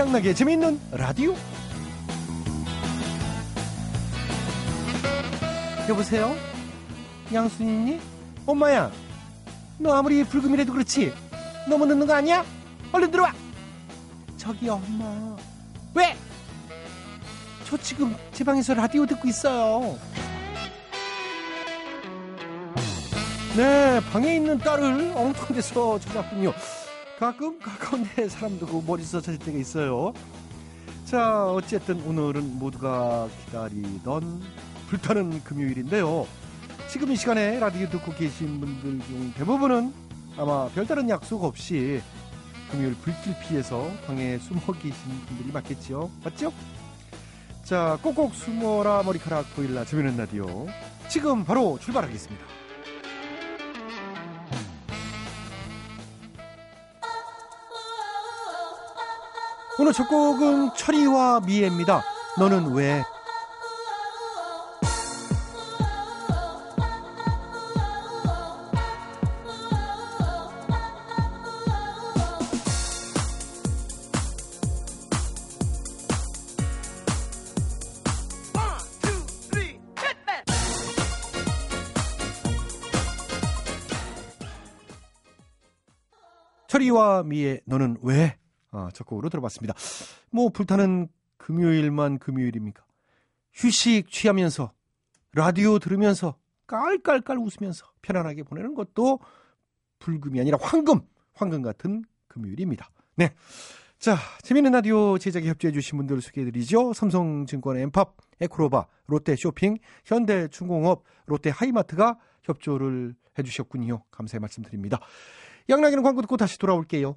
최양락의 재미있는 라디오. 여보세요? 양순이니? 엄마야, 너 아무리 불금이라도 그렇지. 너무 늦는 거 아니야? 얼른 들어와. 저기 엄마. 왜? 저 지금 제 방에서 라디오 듣고 있어요. 네, 방에 있는 딸을 엉뚱해서 찾았군요. 가끔 가까운 데 사람도 그 머리서 찾을 때가 있어요. 자, 어쨌든 오늘은 모두가 기다리던 불타는 금요일인데요. 지금 이 시간에 라디오 듣고 계신 분들 중 대부분은 아마 별다른 약속 없이 금요일 불길 피해서 방에 숨어 계신 분들이 맞겠죠. 맞죠? 자, 꼭꼭 숨어라 머리카락 보일라 재미있는 라디오. 지금 바로 출발하겠습니다. 오늘 첫 곡은 철이와 미애입니다. 너는 왜? 철이와 미애 너는 왜? 아, 첫 곡으로 들어봤습니다. 뭐 불타는 금요일만 금요일입니까? 휴식 취하면서 라디오 들으면서 깔깔깔 웃으면서 편안하게 보내는 것도 불금이 아니라 황금, 황금 같은 금요일입니다. 네. 자, 재미있는 라디오 제작에 협조해 주신 분들 소개해드리죠. 삼성증권 엠팝, 에코로바, 롯데 쇼핑, 현대중공업, 롯데 하이마트가 협조를 해주셨군요. 감사의 말씀드립니다. 양락이는 광고 듣고 다시 돌아올게요.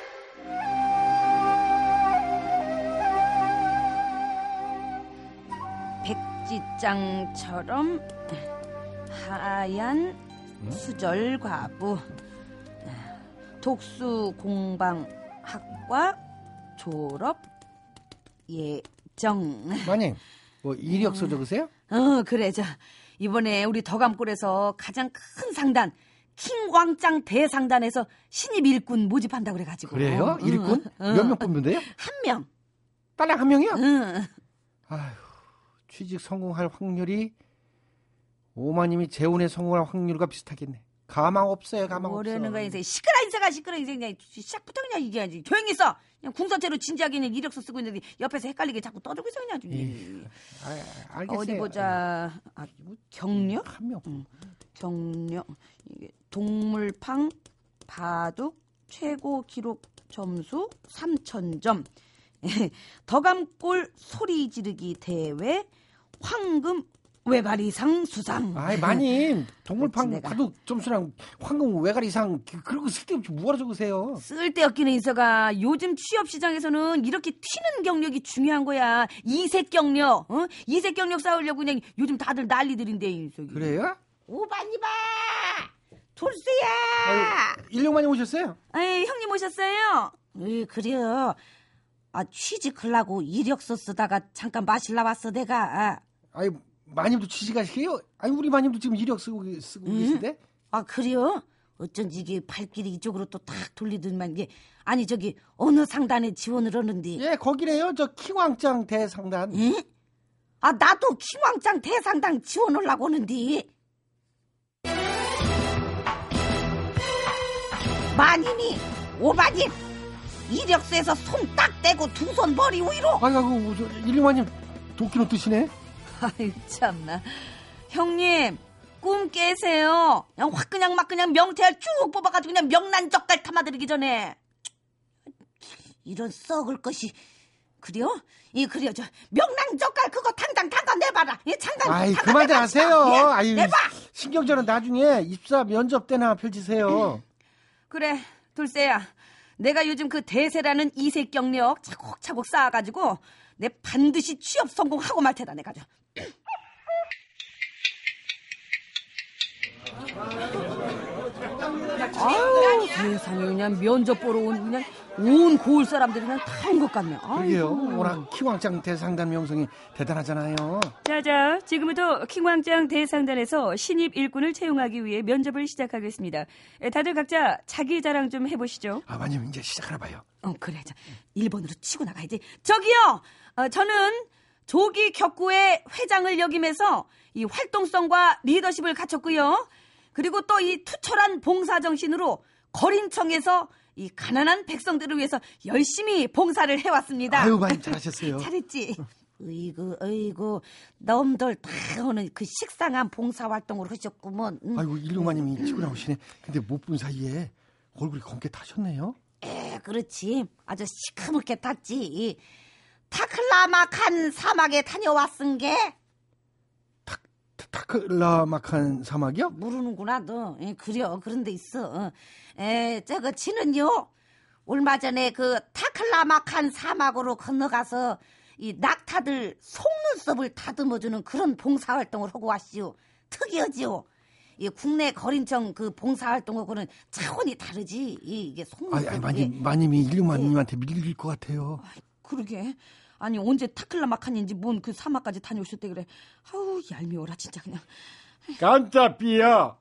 백지장처럼 하얀 수절 과부 독수 공방 학과 졸업 예정 마님, 뭐 이력서 적으세요? 어 그래 저 이번에 우리 덕암골에서 가장 큰 상단 킹왕짱 대상단에서 신입 일꾼 모집한다 그래가지고 그래요? 응, 일꾼? 응. 몇명 뽑는데요? 한 명 딸랑 한 명이요? 응. 아휴, 취직 성공할 확률이 오마님이 재혼에 성공할 확률과 비슷하겠네. 가망 없어요, 가망 없어. 뭐라는 거야 인생 시끄러 인생아 시끄러 인생 그냥 시작부터 그냥 얘기하지 조용히 있어 그냥 궁서체로 진지하게 그냥 이력서 쓰고 있는데 옆에서 헷갈리게 자꾸 떠들고 있어 그냥 좀. 예. 아, 알겠어요. 어디 보자 아, 경력 한 명. 음. 경력 이게 동물팡 바둑 최고 기록 점수 3,000점 덕암골 소리 지르기 대회 황금 외가리상 수상 아이, 마님, 내가. 바둑 점수랑 황금 외가리상, 그- 그런 거 쓸데없이 뭐하러 적으세요? 쓸데없기는 있어가 요즘 취업 시장에서는 이렇게 튀는 경력이 중요한 거야 이색 경력 어? 이색 경력 쌓으려고 그냥 요즘 다들 난리들인데 저기. 그래요? 오반이봐 돌쇠야 일룡마님 오셨어요? 에이, 형님 오셨어요? 에 그래요. 아, 취직하려고 이력서 쓰다가 잠깐 마실라 왔어, 내가. 아 이, 마님도 취직하시게요? 아니, 우리 마님도 지금 이력 쓰고, 계- 쓰고 계신데? 아, 그래요? 어쩐지 이게 발길이 이쪽으로 또탁 돌리더만 이게 아니 저기 어느 상단에 지원을 하는데 예, 거기래요. 저 킹왕짱 대상단. 응? 아 나도 킹왕짱 대상당 지원하려고 하는데 마님이 오바님 이력서에서 손 딱 떼고 두 손 머리 위로 아이고, 저 일룡마님 도끼로 뜨시네? 아유 참나. 형님 꿈 깨세요. 그냥 확 그냥 막 그냥 명태알 쭉 뽑아가지고 그냥 명란젓갈 담아드리기 전에. 이런 썩을 것이. 그래요? 이 그래요. 저 명란젓갈 그거 당장 담가 내봐라. 이 장단 아이, 그만들 하세요. 예, 아유, 내봐. 신경전은 나중에 입사 면접 때나 펼치세요. 그래 둘째야. 내가 요즘 그 대세라는 이색 경력 차곡차곡 쌓아가지고 내 반드시 취업 성공하고 말 테다 내가 좀. 아유 세상에 그냥 면접 보러 온 그냥 온 고을 사람들이 그냥 다온 것 같네. 아유. 그러게요. 워낙 키왕짱 대상단 명성이 대단하잖아요. 자자, 지금부터 킹왕짱 대상단에서 신입 일꾼을 채용하기 위해 면접을 시작하겠습니다. 에, 다들 각자 자기 자랑 좀 해보시죠. 아, 마님 이제 시작하나 봐요. 어 그래 자 1번으로 치고 나가야지 저기요 어, 저는 조기 격구의 회장을 역임해서 이 활동성과 리더십을 갖췄고요 그리고 또 이 투철한 봉사 정신으로 거린청에서 이 가난한 백성들을 위해서 열심히 봉사를 해왔습니다 아유, 마님 잘하셨어요. 잘했지 으이구 으이구 놈들 다 오늘 그 식상한 봉사 활동을 하셨구먼 음. 아이고, 일루마님이 치고 나오시네. 근데 못 본 사이에 얼굴이 검게 타셨네요. 에, 그렇지. 아주 시커멓게 탔지. 타클라마칸 사막에 다녀왔은 게 타, 타클라마칸 사막이요? 모르는구나 너. 에, 그려 그런 데 있어. 에, 저거 지는요. 얼마 전에 그 타클라마칸 사막으로 건너가서 이 낙타들 속눈썹을 다듬어주는 그런 봉사활동을 하고 왔시오. 특이하지요. 이 국내 거린청 그 봉사활동하고는 차원이 다르지. 이, 이게 속눈썹. 아니, 아니 마님, 마님이 일루마님한테 밀릴 것 같아요. 그러게. 아니 언제 타클라마칸인지 뭔 그 사막까지 다녀오셨대 그래. 아우 얄미워라 진짜 그냥. 깜짝이야.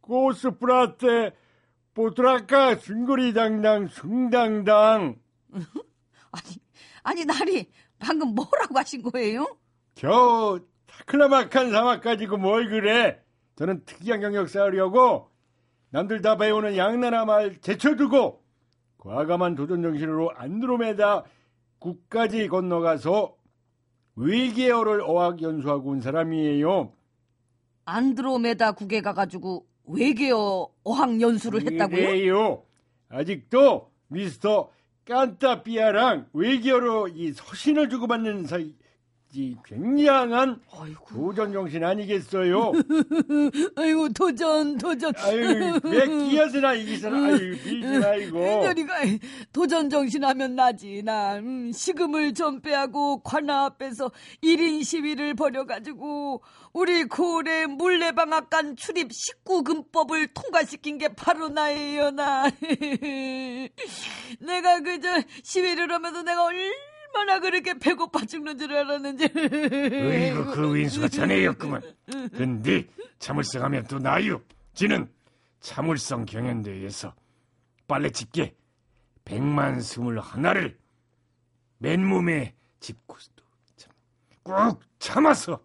고스프라테 보트라카 승거리당당 승당당. 아니 아니 나리 방금 뭐라고 하신 거예요? 저 타클라마칸 사막 가지고 뭘 그래? 저는 특이한 경력 쌓으려고 남들 다 배우는 양나라 말 제쳐두고 과감한 도전 정신으로 안드로메다 국까지 건너가서 외계어를 어학 연수하고 온 사람이에요. 안드로메다 국에 가가지고 외계어 어학 연수를 했다고요? 그래요. 아직도 미스터 깐타피아랑 외계어로 이 서신을 주고받는 사이 이 굉장한 아이고. 도전 정신 아니겠어요? 아이고 도전 도전. 아유 왜 끼어드나 이 사람 아유 빌지 말고. 인연이가 도전 정신 하면 나지 나. 음, 시금을 좀 빼하고 관아 앞에서 1인 시위를 벌여가지고 우리 고을의 물레방앗간 출입 19금법을 통과시킨 게 바로 나예요 나. 내가 그저 시위를 하면서 내가 얼 마나 그렇게 배고파 죽는 줄 알았는지 으이구 그 윈수가 자네였구만 근데 참을성 하면 또 나유 지는 참을성 경연대회에서 빨래 집게 백만 스물 하나를 맨몸에 참, 꾹 참아서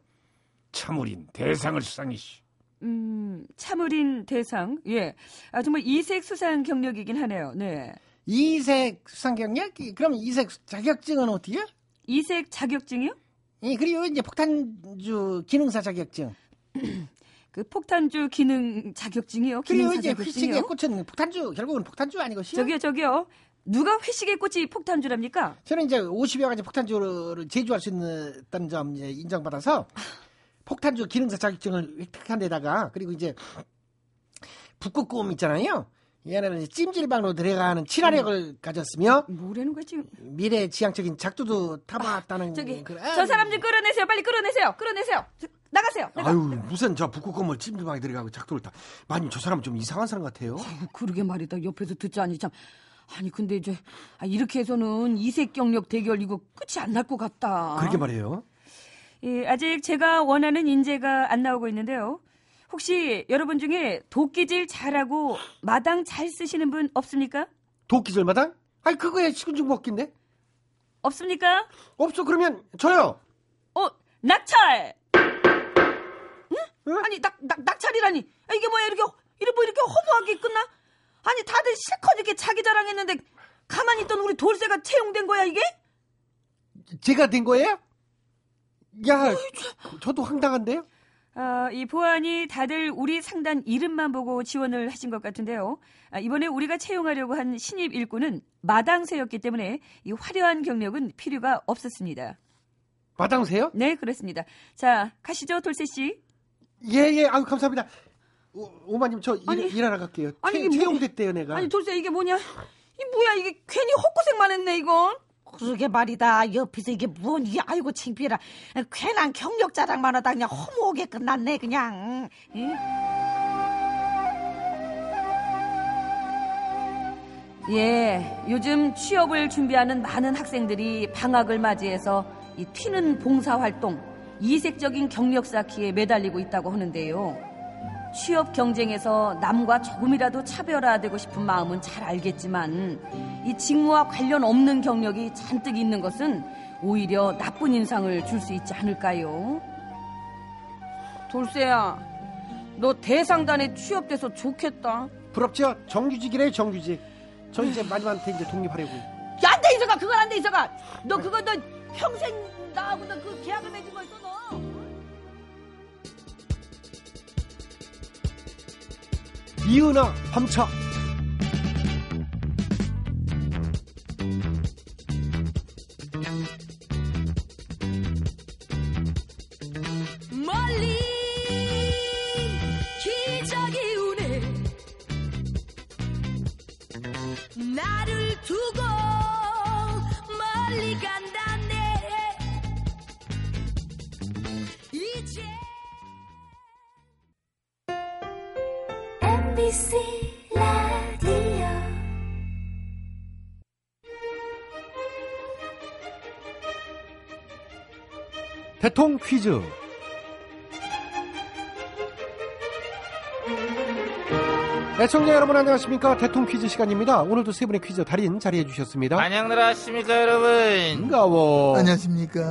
참으린 대상을 수상했시 음, 참으린 대상. 예. 아, 정말 이색 수상 경력이긴 하네요. 네. 이색 수상 경력? 그럼 이색 자격증은 어디요? 이색 자격증이요? 예, 그리고 이제 폭탄주 기능사 자격증. 그 폭탄주 기능 자격증이요? 그리고 이제 자격증이요? 회식의 꽃은 폭탄주, 결국은 폭탄주 아니것이요? 저기요, 저기요. 누가 회식의 꽃이 폭탄주랍니까? 저는 이제 50여 가지 폭탄주를 제조할 수 있다는 점 이제 인정받아서 폭탄주 기능사 자격증을 획득한 데다가 그리고 이제 북극곰 있잖아요. 얘네는 찜질방으로 들어가는 친화력을 가졌으며 뭐라는 거야, 지금? 미래 지향적인 작두도 타봤다는 저기, 그런- 저 사람 좀 끌어내세요. 빨리 끌어내세요. 끌어내세요. 저, 나가세요. 나가. 아유 무슨 저 북극곰을 찜질방에 들어가고 작두를 타 마님 저 사람 좀 이상한 사람 같아요 아이고, 그러게 말이다. 옆에서 듣자니 참. 아니 근데 이제 아, 이렇게 해서는 이색 경력 대결 이거 끝이 안 날 것 같다. 그렇게 말해요 예, 아직 제가 원하는 인재가 안 나오고 있는데요. 혹시 여러분 중에 도끼질 잘하고 마당 잘 쓰시는 분 없습니까? 도끼절마당? 아니 그거야 식은죽 먹기인데 없습니까? 없어 그러면 저요 어, 낙찰! 응? 아니 낙, 낙, 낙찰이라니 아, 이게 뭐야 이렇게 이렇게 뭐 이렇게 허무하게 끝나? 아니 다들 실컷 이렇게 자기 자랑했는데 가만히 있던 우리 돌쇠가 채용된 거야 이게? 제가 된 거예요? 야 저도 황당한데요 아, 이 보안이 다들 우리 상단 이름만 보고 지원을 하신 것 같은데요. 아, 이번에 우리가 채용하려고 한 신입 일꾼은 마당새였기 때문에 이 화려한 경력은 필요가 없었습니다. 마당세요? 네, 그렇습니다. 자, 가시죠, 돌쇠 씨. 예 예 아유 감사합니다 오, 오마님 저 일, 아니, 일 하러 갈게요 아니, 채, 이게 뭐- 채용됐대요 내가 아니 돌쇠 이게 뭐냐? 이 뭐야 이게 괜히 헛고생만 했네 이건. 그러게 말이다. 옆에서 이게 뭔 이게 아이고 창피해라. 괜한 경력 자랑만 하다 그냥 허무하게 끝났네 그냥. 응? 예, 요즘 취업을 준비하는 많은 학생들이 방학을 맞이해서 이 튀는 봉사활동, 이색적인 경력 쌓기에 매달리고 있다고 하는데요. 취업 경쟁에서 남과 조금이라도 차별화되고 싶은 마음은 잘 알겠지만 이 직무와 관련 없는 경력이 잔뜩 있는 것은 오히려 나쁜 인상을 줄 수 있지 않을까요? 돌쇠야, 너 대상단에 취업돼서 좋겠다. 부럽죠? 정규직이래 정규직. 저 이제 마지막한테 이제 독립하려고요. 야, 안 돼, 이서가. 그건 안 돼, 이서가. 너 그거 너 평생 나하고 너 그 계약을 맺은 거 있어, 너. 이은아 밤차. 대통 퀴즈. 애청자 여러분 안녕하십니까 대통 퀴즈 시간입니다. 오늘도 세 분의 퀴즈 달인 자리해 주셨습니다. 안녕들 하십니까 여러분 반가워. 안녕하십니까.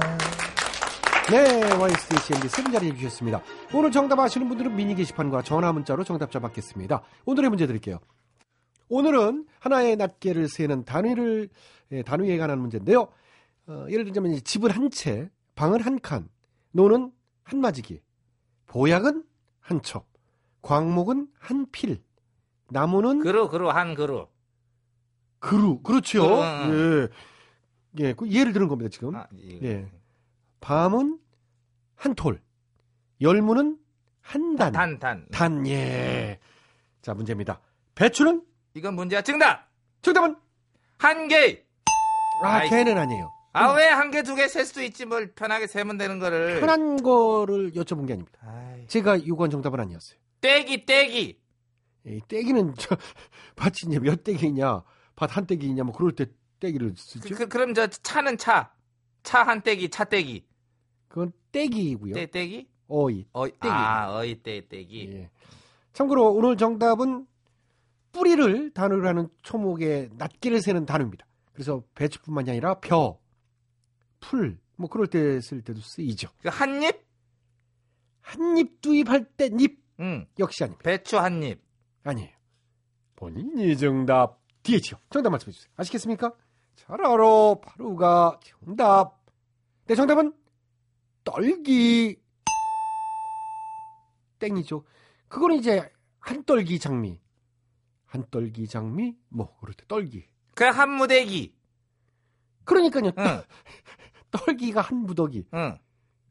네, YSDCMB 세분 자리해 주셨습니다. 오늘 정답 아시는 분들은 미니 게시판과 전화 문자로 정답자 받겠습니다. 오늘의 문제 드릴게요. 오늘은 하나의 낱개를 세는 단위를 예, 단위에 관한 문제인데요. 어, 예를 들자면 집은 한 채, 방은 한 칸, 노는 한 마지기, 보약은 한 첩, 광목은 한 필, 나무는 그루 그루 한 그루 그루, 그렇죠. 응, 응. 예, 예, 그 예를 들은 겁니다 지금. 아, 이거. 예. 밤은 한 톨, 열무는 한 단. 단, 단. 단, 예. 자, 문제입니다. 배추는? 이건 문제야 정답 정답은? 한 개 아, 아이. 걔는 아니에요. 아 왜 한 개 두 개 셀 수도 있지 뭘 편하게 세면 되는 거를 편한 거를 여쭤본 게 아닙니다. 아이, 제가 요구한 정답은 아니었어요. 떼기 떼기 이 떼기는, 저, 밭이 이제 몇 떼기냐, 밭 한 떼기냐, 뭐, 그럴 때 떼기를 쓰죠. 그, 럼저 차는 차 차 한 떼기 차 떼기 그건 떼기이고요. 떼 떼기 어이. 어이 떼기. 아 어이 떼 떼기 예. 참고로 오늘 정답은 뿌리를 단어로 하는 초목의 낱개를 세는 단어입니다. 그래서 배추뿐만이 아니라 벼, 풀, 뭐 그럴 때 쓸 때도 쓰이죠. 그 한입 한 입 두입할 때닙응 역시 아닙니다. 배추 한 입 아니에요. 본인이 정답 뒤에죠. 정답 말씀해 주세요. 아시겠습니까? 잘 알아. 바로가 정답. 네, 정답은 떨기. 땡이죠. 그거는 이제 한 떨기 장미. 한 떨기 장미, 뭐, 그럴 때 떨기. 그 한무대기 그러니까요. 응. 떨기가 한 무더기. 응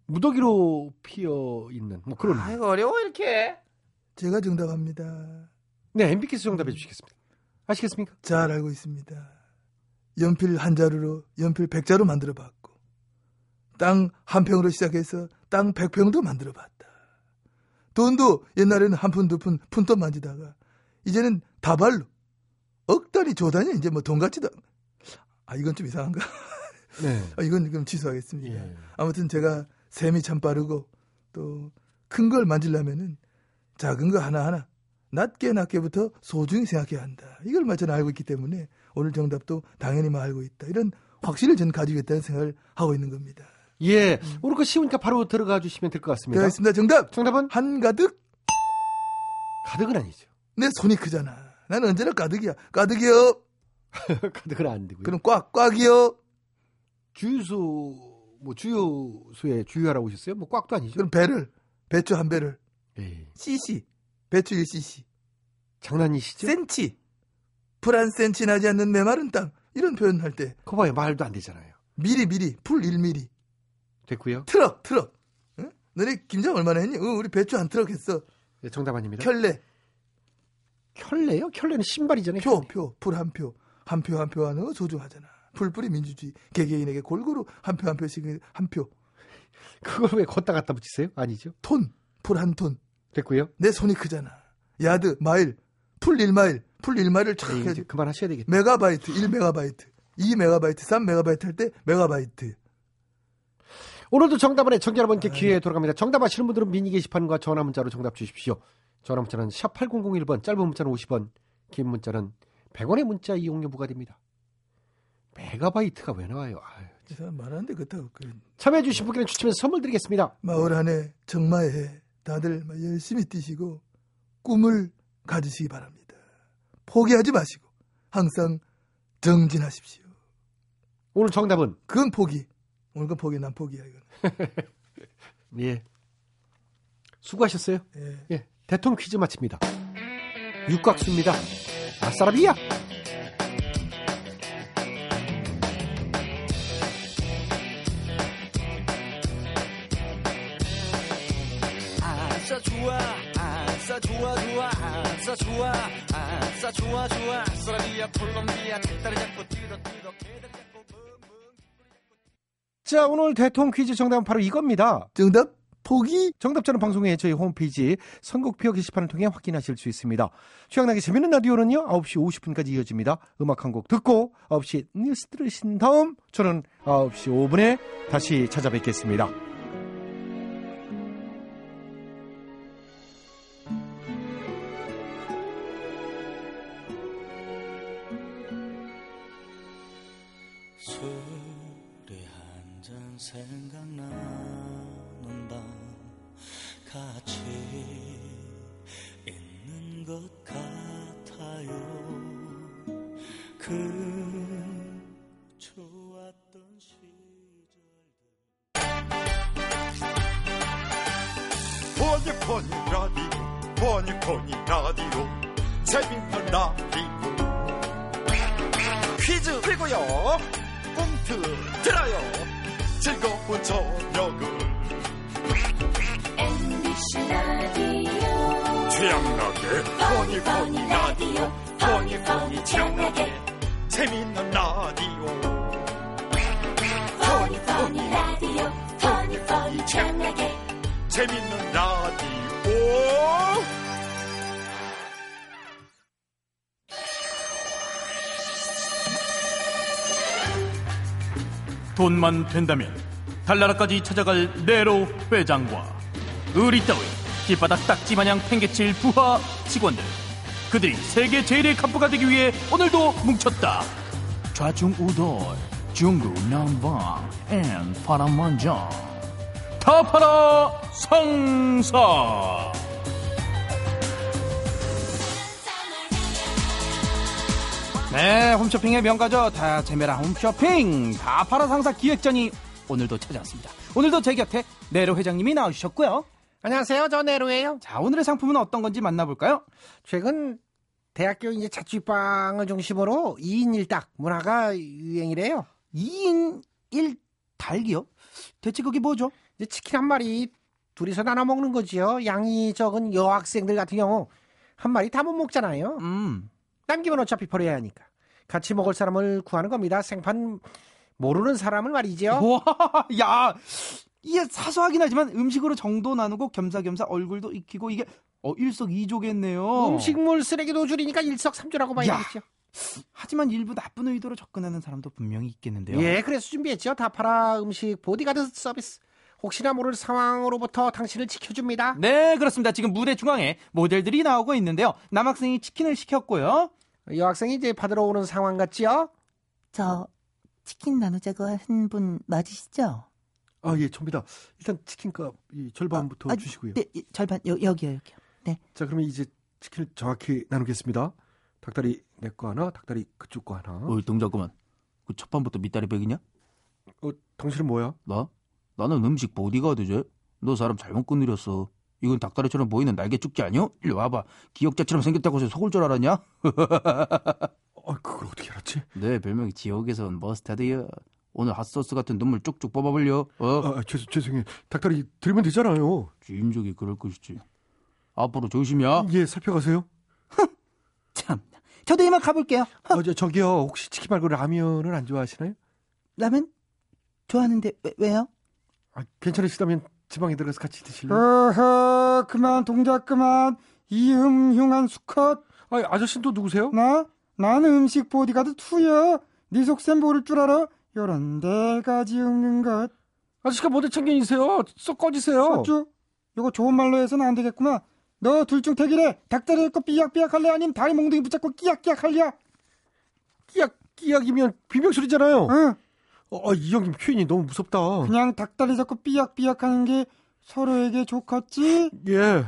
무더기로 피어 있는, 뭐 그런. 아이고 어려워 이렇게 제가 정답합니다. 네, MBK에서 정답해 주시겠습니다. 아시겠습니까? 잘 알고 있습니다. 연필 한 자루로 연필 백 자루 만들어 봤고, 땅 한 평으로 시작해서 땅백 평도 만들어 봤다. 돈도 옛날에는 한 푼, 두 푼, 푼돈 만지다가, 이제는 다발로, 억 단위, 조 단위, 이제 뭐 돈 같지도 않... 아, 이건 좀 이상한가? 네. 아, 이건 좀 취소하겠습니다. 예. 아무튼 제가 셈이 참 빠르고 또 큰 걸 만지려면은 작은 거 하나하나 낮게 낮게부터 소중히 생각해야 한다. 이걸 마 저는 알고 있기 때문에 오늘 정답도 당연히 뭐 알고 있다. 이런 확신을 저는 가지고 있다는 생각을 하고 있는 겁니다. 예. 오늘 거 쉬우니까 바로 들어가 주시면 될 것 같습니다. 되겠습니다. 정답! 정답은 한가득? 가득은 아니죠. 내 손이 크잖아. 나는 언제나 가득이야. 가득이요. 가득은 안 되고요. 그럼 꽉, 꽉이요. 주유소 뭐 주유소에 주유하라고 오셨어요? 뭐 꽉도 아니죠. 그럼 배를, 배추 한 배를. 에이, cc. 배추 1cc. 장난이시죠? 센치. 불안 센치 나지 않는 메마른 땅. 이런 표현 할 때, 그거 봐요. 말도 안 되잖아요. 미리 미리, 풀 1미리. 됐고요. 트럭, 트럭. 응? 너네 김장 얼마나 했니? 어, 우리 배추 한 트럭 했어. 네, 정답 아닙니다. 켤레, 켤레요? 켤레는 신발이잖아요. 표, 표, 풀 한 표. 한 표 한 표 하는 소중하잖아. 풀뿌리 민주주의 개개인에게 골고루 한 표 한 표씩 한 표. 그걸 왜 걷다 갖다 붙이세요? 아니죠. 톤. 풀 한 톤. 됐고요. 내 손이 크잖아. 야드, 마일, 풀 1마일, 풀 1마일을 촥 네, 해야지. 그만하셔야 되겠다. 메가바이트, 1메가바이트, 2메가바이트, 3메가바이트 할 때 메가바이트. 오늘도 정답은 애청자 여러분께 기회 돌아갑니다. 정답 아시는 분들은 미니 게시판과 전화 문자로 정답 주십시오. 전화 문자는 샵 8001번, 짧은 문자는 50원, 긴 문자는 100원의 문자 이용료 부과됩니다. 메가바이트가 왜 나와요? 아유. 이 사람 말하는데 그렇다고. 그 참여해 주신 분께는 추첨해서 선물 드리겠습니다. 마을 한해 정마의 해 다들 막 열심히 뛰시고 꿈을 가지시기 바랍니다. 포기하지 마시고 항상 정진하십시오. 오늘 정답은 그건 포기. 오늘 건 포기, 난 포기야 이건. 예. 수고하셨어요. 예. 예. 대통령 퀴즈 마칩니다. 육각수입니다. 아싸라비야! 아싸 좋아 좋아 사라비아 콜롬비아 짝다리 잡고 뛰어 개다리 잡고 붕붕 자, 오늘 대통령 퀴즈 정답은 바로 이겁니다. 정답 포기. 정답자는 방송에 저희 홈페이지 선곡표 게시판을 통해 확인하실 수 있습니다. 취향나게 재밌는 라디오는요, 9시 50분까지 이어집니다. 음악 한 곡 듣고 9시 뉴스 들으신 다음 저는 9시 5분에 다시 찾아뵙겠습니다. 술이 한 잔 생각나는 밤 같이 있는 것 같아요. 그 좋았던 시절들. 포니 포니 라디오 포니 포니 라디오. 재밌는 라디오. 퀴즈 풀고요 꽁트 들어요 즐거운 저녁을 MBC 라디오 최양락의 funny funny 라디오 funny funny 최양락의 재밌는 라디오 funny funny 라디오 funny funny 최양락의 재밌는 라디오 돈만 된다면 달나라까지 찾아갈 네로 회장과 의리 따위 길바닥 딱지 마냥 팽개칠 부하 직원들. 그들이 세계 제일의 간부가 되기 위해 오늘도 뭉쳤다. 좌충우돌 중구난방 and 파란만장 다 팔아 상사 네, 홈쇼핑의 명가죠. 다 재미라 홈쇼핑. 다 팔아 상사 기획전이 오늘도 찾아왔습니다. 오늘도 제 곁에 네로 회장님이 나오셨고요. 안녕하세요. 저 네로예요. 자, 오늘의 상품은 어떤 건지 만나볼까요? 최근 대학교 이제 자취방을 중심으로 2인 1닭 문화가 유행이래요. 2인 1닭이요? 대체 그게 뭐죠? 이제 치킨 한 마리 둘이서 나눠 먹는 거지요. 양이 적은 여학생들 같은 경우 한 마리 다 못 먹잖아요. 음. 남기면 어차피 버려야 하니까. 같이 먹을 사람을 구하는 겁니다. 생판 모르는 사람을 말이죠. 와, 야, 이게 사소하긴 하지만 음식으로 정도 나누고 겸사겸사 얼굴도 익히고 이게 어 일석이조겠네요. 음식물 쓰레기도 줄이니까 일석삼조라고 야. 봐야겠죠. 하지만 일부 나쁜 의도로 접근하는 사람도 분명히 있겠는데요. 예, 그래서 준비했죠. 다파라 음식 보디가드 서비스. 혹시나 모를 상황으로부터 당신을 지켜줍니다. 네, 그렇습니다. 지금 무대 중앙에 모델들이 나오고 있는데요. 남학생이 치킨을 시켰고요. 여학생이 이제 받으러 오는 상황 같지요? 저 치킨 나누자고 한 분 맞으시죠? 아, 예, 접니다. 일단 치킨값 이 절반부터 아, 주시고요. 네, 예, 절반 여, 여기요, 여기요. 네. 자, 그러면 이제 치킨을 정확히 나누겠습니다. 닭다리 내 거 하나, 닭다리 그쪽 거 하나. 어이, 동작구만. 그 첫판부터 밑다리 백이냐? 어, 당신은 뭐야? 나? 나는 음식 보디가드지. 너 사람 잘못 건드렸어. 이건 닭다리처럼 보이는 날개 쭉지 아니요? 일로 와봐. 기억자처럼 생겼다고 해서 속을 줄 알았냐? 어, 그걸 어떻게 알았지? 내 별명이 지옥에선 머스타드야. 오늘 핫소스 같은 눈물 쭉쭉 뽑아버려. 어? 아, 죄송, 죄송해요. 닭다리 드리면 되잖아요. 주임족이 그럴 것이지. 앞으로 조심이야. 예, 살펴가세요. 참, 저도 이만 가볼게요. 어, 저, 저기요. 혹시 치킨 말고 라면은 안 좋아하시나요? 라면 좋아하는데 왜, 왜요? 아, 괜찮으시다면 지방에 들어가서 같이 드실래요? 어허, 그만, 동작 그만. 이흠흉한 수컷. 아, 아저씨는 또 누구세요? 나? 나는 음식 보디가드 투야. 네 속셈 모를 줄 알아? 요런 데가지 읊는 것. 아저씨가 뭐대 참견이세요? 쏙 꺼지세요. 어쭈? 이거 좋은 말로 해서는 안 되겠구만. 너 둘 중 택이래. 닭다리 할거 삐약삐약 할래? 아님 다리 몽둥이 붙잡고 끼약끼약 할래? 끼약, 끼약이면 비명소리잖아요. 응. 어, 이 형님 표현이 너무 무섭다. 그냥 닭다리 잡고 삐약삐약 하는 게 서로에게 좋겠지? 예.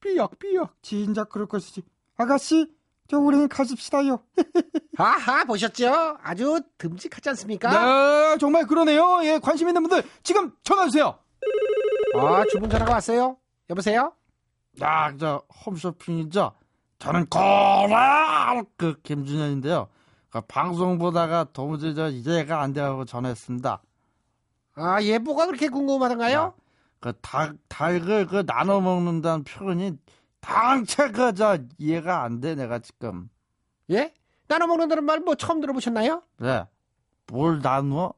삐약, 삐약. 진작 그럴 것이지. 아가씨, 저 우리는 가십시다요. 아하, 보셨죠? 아주 듬직하지 않습니까? 네, 정말 그러네요. 예, 관심 있는 분들 지금 전화 주세요. 아, 주문 전화가 왔어요. 여보세요? 야, 저 홈쇼핑이죠. 저는 고라 그 김준현인데요. 그 방송 보다가 도무지 저 이해가 안 돼가고 전화했습니다. 아, 예, 뭐가 그렇게 궁금하던가요? 그 닭, 닭을 그 나눠 먹는다는 표현이 당체 그저 이해가 안 돼 내가 지금. 예? 나눠 먹는다는 말 뭐 처음 들어보셨나요? 네. 뭘 나누어?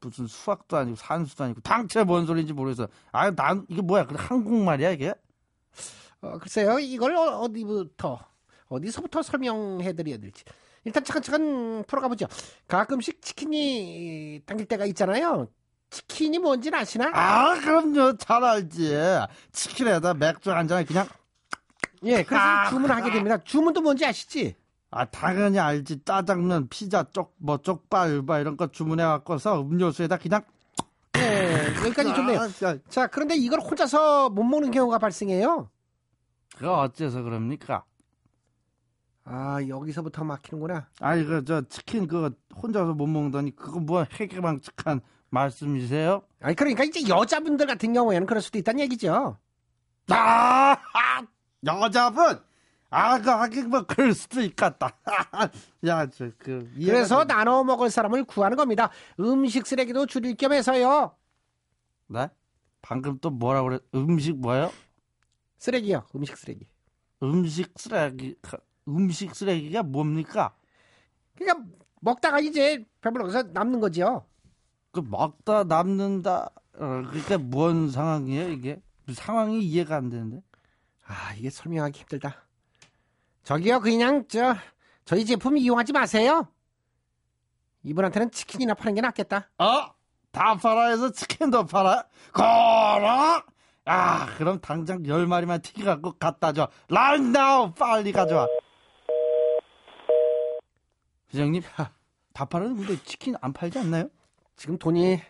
무슨 수학도 아니고 산수도 아니고 당체 뭔 소리인지 모르겠어. 아, 난 이게 뭐야? 그 한국말이야 이게? 어, 글쎄요, 이걸 어- 어디부터, 어디서부터 설명해 드려야 될지. 일단 차근차근 풀어가 보죠. 가끔씩 치킨이 당길 때가 있잖아요. 치킨이 뭔지는 아시나? 아, 그럼요. 잘 알지. 치킨에다 맥주 한 잔에 그냥 예, 그래서 주문을 하게 됩니다. 주문도 뭔지 아시지? 아, 당연히 알지. 짜장면, 피자, 쪽, 뭐, 쪽발, 뭐, 이런 거 주문해갖고서 음료수에다 그냥. 네, 여기까지 좋네요. 자, 그런데 이걸 혼자서 못 먹는 경우가 발생해요. 그거 어째서 그럽니까? 아, 여기서부터 막히는구나. 아니, 그, 저, 치킨 그거 혼자서 못 먹다니, 그거 뭐, 해괴망측한 말씀이세요? 아니, 그러니까 이제 여자분들 같은 경우에는 그럴 수도 있다는 얘기죠. 아, 여자분! 아, 그, 하긴 뭐, 그럴 수도 있겠다. 야, 저, 그, 그래서 되- 나눠 먹을 사람을 구하는 겁니다. 음식 쓰레기도 줄일 겸 해서요. 네? 방금 또 뭐라 그래? 음식 뭐요? 쓰레기요. 음식 쓰레기. 음식 쓰레기, 음식 쓰레기가 뭡니까? 그러니까 먹다가 이제 배불러서 남는 거지요. 그 먹다 남는다. 어, 그게 뭔 상황이에요, 이게? 상황이 이해가 안 되는데. 아, 이게 설명하기 힘들다. 저기요, 그냥 저 저희 제품 이용하지 마세요. 이분한테는 치킨이나 파는 게 낫겠다. 어? 다 팔아 해서 치킨도 팔아? 거라? 아, 그럼 당장 열 마리만 튀겨갖고 갖다 줘. right now! 빨리 가져와. 회장님, 다 팔아는 근데 치킨 안 팔지 않나요? 지금 돈이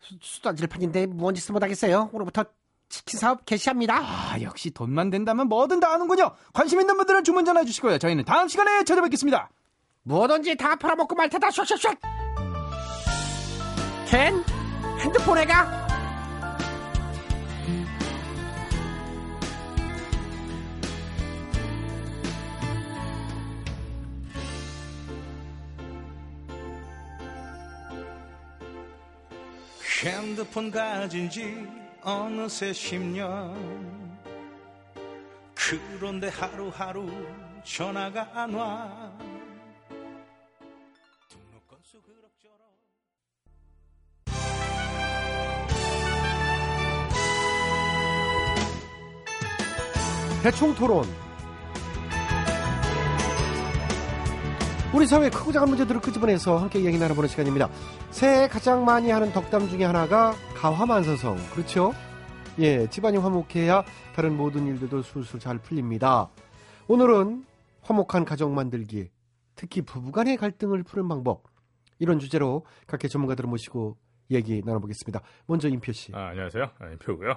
수- 수단질 판인데 뭔 짓을 못하겠어요. 오늘부터 치킨 사업 개시합니다. 아, 역시 돈만 된다면 뭐든 다 하는군요. 관심 있는 분들은 주문 전화 주시고요. 저희는 다음 시간에 찾아뵙겠습니다. 뭐든지 다 팔아먹고 말 테다 샥샥샥. 캔 핸드폰에 가. 핸드폰 가진 지 어느새 10년. 그런데 하루하루 전화가 건수 그럭저럭. 대충 토론. 우리 사회의 크고 작은 문제들을 끄집어내서 함께 이야기 나눠보는 시간입니다. 새해 가장 많이 하는 덕담 중에 하나가 가화만사성. 그렇죠? 예, 집안이 화목해야 다른 모든 일들도 술술 잘 풀립니다. 오늘은 화목한 가정 만들기, 특히 부부간의 갈등을 푸는 방법, 이런 주제로 각계 전문가들을 모시고 얘기 나눠보겠습니다. 먼저 임표 씨. 아, 안녕하세요. 아, 임표고요.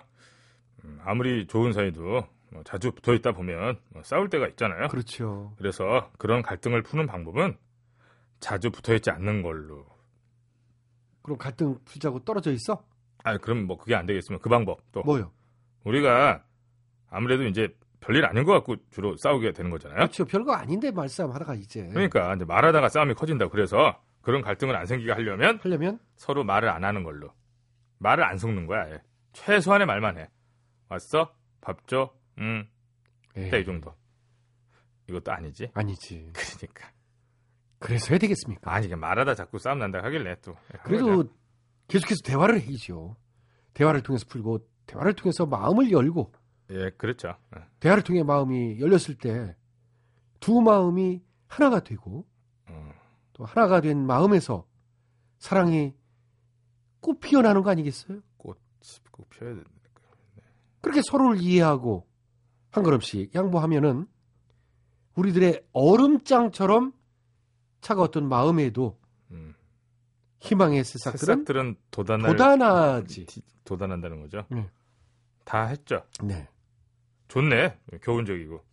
음, 아무리 좋은 사이도 뭐 자주 붙어 있다 보면 뭐 싸울 때가 있잖아요. 그렇죠. 그래서 그런 갈등을 푸는 방법은 자주 붙어 있지 않는 걸로. 그럼 갈등 풀자고 떨어져 있어? 아, 그럼 뭐 그게 안 되겠으면 그 방법 또. 뭐요? 우리가 아무래도 이제 별일 아닌 것 같고 주로 싸우게 되는 거잖아요. 그렇죠. 별거 아닌데 말싸움 하다가 이제. 그러니까 이제 말하다가 싸움이 커진다. 그래서 그런 갈등을 안 생기게 하려면 하려면 서로 말을 안 하는 걸로. 말을 안 섞는 거야. 아예. 최소한의 말만 해. 왔어? 밥 줘? 응. 에이. 딱이 정도. 이것도 아니지. 아니지. 그러니까. 그래서 해야 되겠습니까? 아니 말하다 자꾸 싸움 난다 하길래 또. 그래도 계속해서 대화를 해야죠. 대화를 통해서 풀고 대화를 통해서 마음을 열고 예, 그렇죠. 예. 대화를 통해 마음이 열렸을 때 두 마음이 하나가 되고 음. 또 하나가 된 마음에서 사랑이 꽃 피어나는 거 아니겠어요? 꽃이 꼭 피어야 돼. 그렇게 서로를 이해하고 한 걸음씩 양보하면은 우리들의 얼음장처럼 차가웠던 마음에도 음. 희망의 새싹들은 새싹들은 도단할, 도단하지. 도단한다는 거죠. 네. 다 했죠. 네. 좋네. 교훈적이고.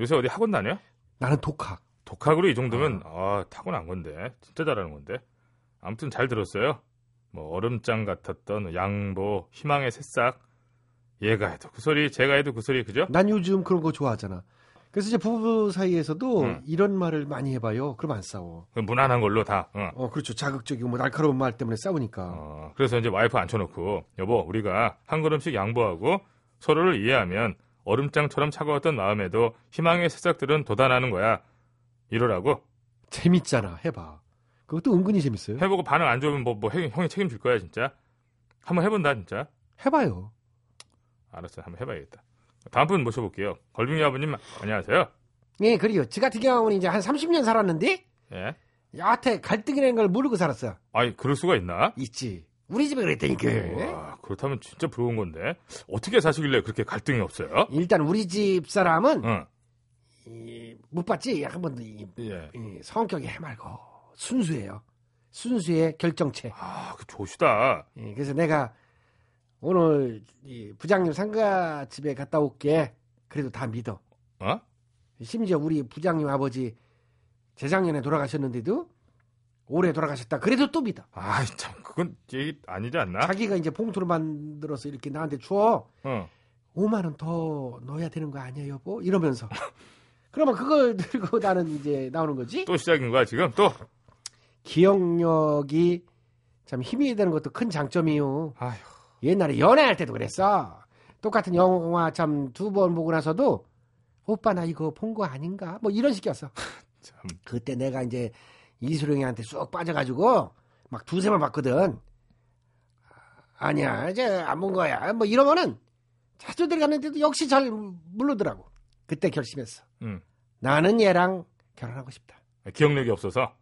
요새 어디 학원 다녀? 나는 독학. 독학으로 이 정도면 아, 타고난 건데. 진짜 잘하는 건데. 아무튼 잘 들었어요. 뭐 얼음장 같았던 양보, 희망의 새싹. 얘가 해도 그 소리, 제가 해도 그 소리, 그죠? 난 요즘 그런 거 좋아하잖아. 그래서 이제 부부 사이에서도 음. 이런 말을 많이 해봐요. 그럼 안 싸워. 그 무난한 걸로 다. 어. 어, 그렇죠. 자극적이고 뭐 날카로운 말 때문에 싸우니까. 어, 그래서 이제 와이프 앉혀놓고 여보 우리가 한 걸음씩 양보하고 서로를 이해하면 얼음장처럼 차가웠던 마음에도 희망의 새싹들은 돋아나는 거야. 이러라고 재밌잖아. 해봐. 그것도 은근히 재밌어요. 해보고 반응 안 좋으면 뭐, 뭐 형- 형이 책임질 거야 진짜. 한번 해본다 진짜. 해봐요. 알았어 한번 해봐야겠다. 다음 분 모셔볼게요. 걸빙이 아버님 안녕하세요. 예, 그래요. 저 같은 경우는 이제 한 30년 살았는데, 예. 여하튼 갈등이라는 걸 모르고 살았어. 아니 그럴 수가 있나? 있지. 우리 집에 그랬다니까. 와, 그렇다면 진짜 부러운 건데 어떻게 사시길래 그렇게 갈등이 없어요? 일단 우리 집 사람은 응. 이, 못 봤지. 한 번도 이, 예. 이 성격이 해맑고 순수해요. 순수의 결정체. 아, 그 좋시다. 예, 그래서 내가 오늘 이 부장님 상가 집에 갔다 올게. 그래도 다 믿어. 어? 심지어 우리 부장님 아버지 재작년에 돌아가셨는데도 올해 돌아가셨다. 그래도 또 믿어. 아이 참 그건 얘기 아니지 않나? 자기가 이제 봉투를 만들어서 이렇게 나한테 줘. 어. 5만 원 더 넣어야 되는 거 아니야, 여보? 이러면서. 그러면 그걸 들고 나는 이제 나오는 거지. 또 시작인 거야 지금 또. 기억력이 참 힘이 되는 것도 큰 장점이요. 아휴. 옛날에 연애할 때도 그랬어. 똑같은 영화 참 두 번 보고 나서도 오빠 나 이거 본 거 아닌가? 뭐 이런 식이었어. 그때 내가 이제 이수령이한테 쑥 빠져가지고 막 두세 번 봤거든. 아니야, 이제 안 본 거야. 뭐 이러면은 자주 들어갔는데도 역시 잘 물르더라고. 그때 결심했어. 응. 나는 얘랑 결혼하고 싶다. 기억력이 없어서.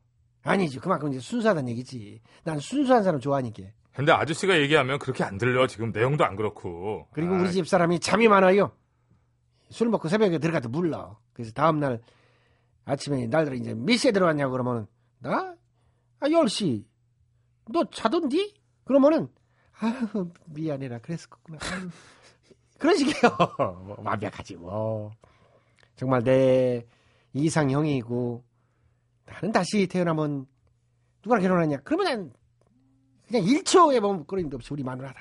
아니지, 그만큼 이제 순수하다는 얘기지. 난 순수한 사람 좋아하니까. 근데 아저씨가 얘기하면 그렇게 안 들려. 지금 내용도 안 그렇고. 그리고 아, 우리 집 사람이 잠이 많아요. 술 먹고 새벽에 들어가도 물러. 그래서 다음 날 아침에 날들이 이제 몇 시에 들어왔냐고 그러면은 나? 아 10시. 너 자던디? 그러면은 아유 미안해라 그랬었구나. 아유. 그런 식이에요. 뭐, 완벽하지 뭐. 정말 내 이상형이고 나는 다시 태어나면 누구랑 결혼하냐? 그러면 난 그냥 1초의 머뭇거림도 없이 우리 마누라다.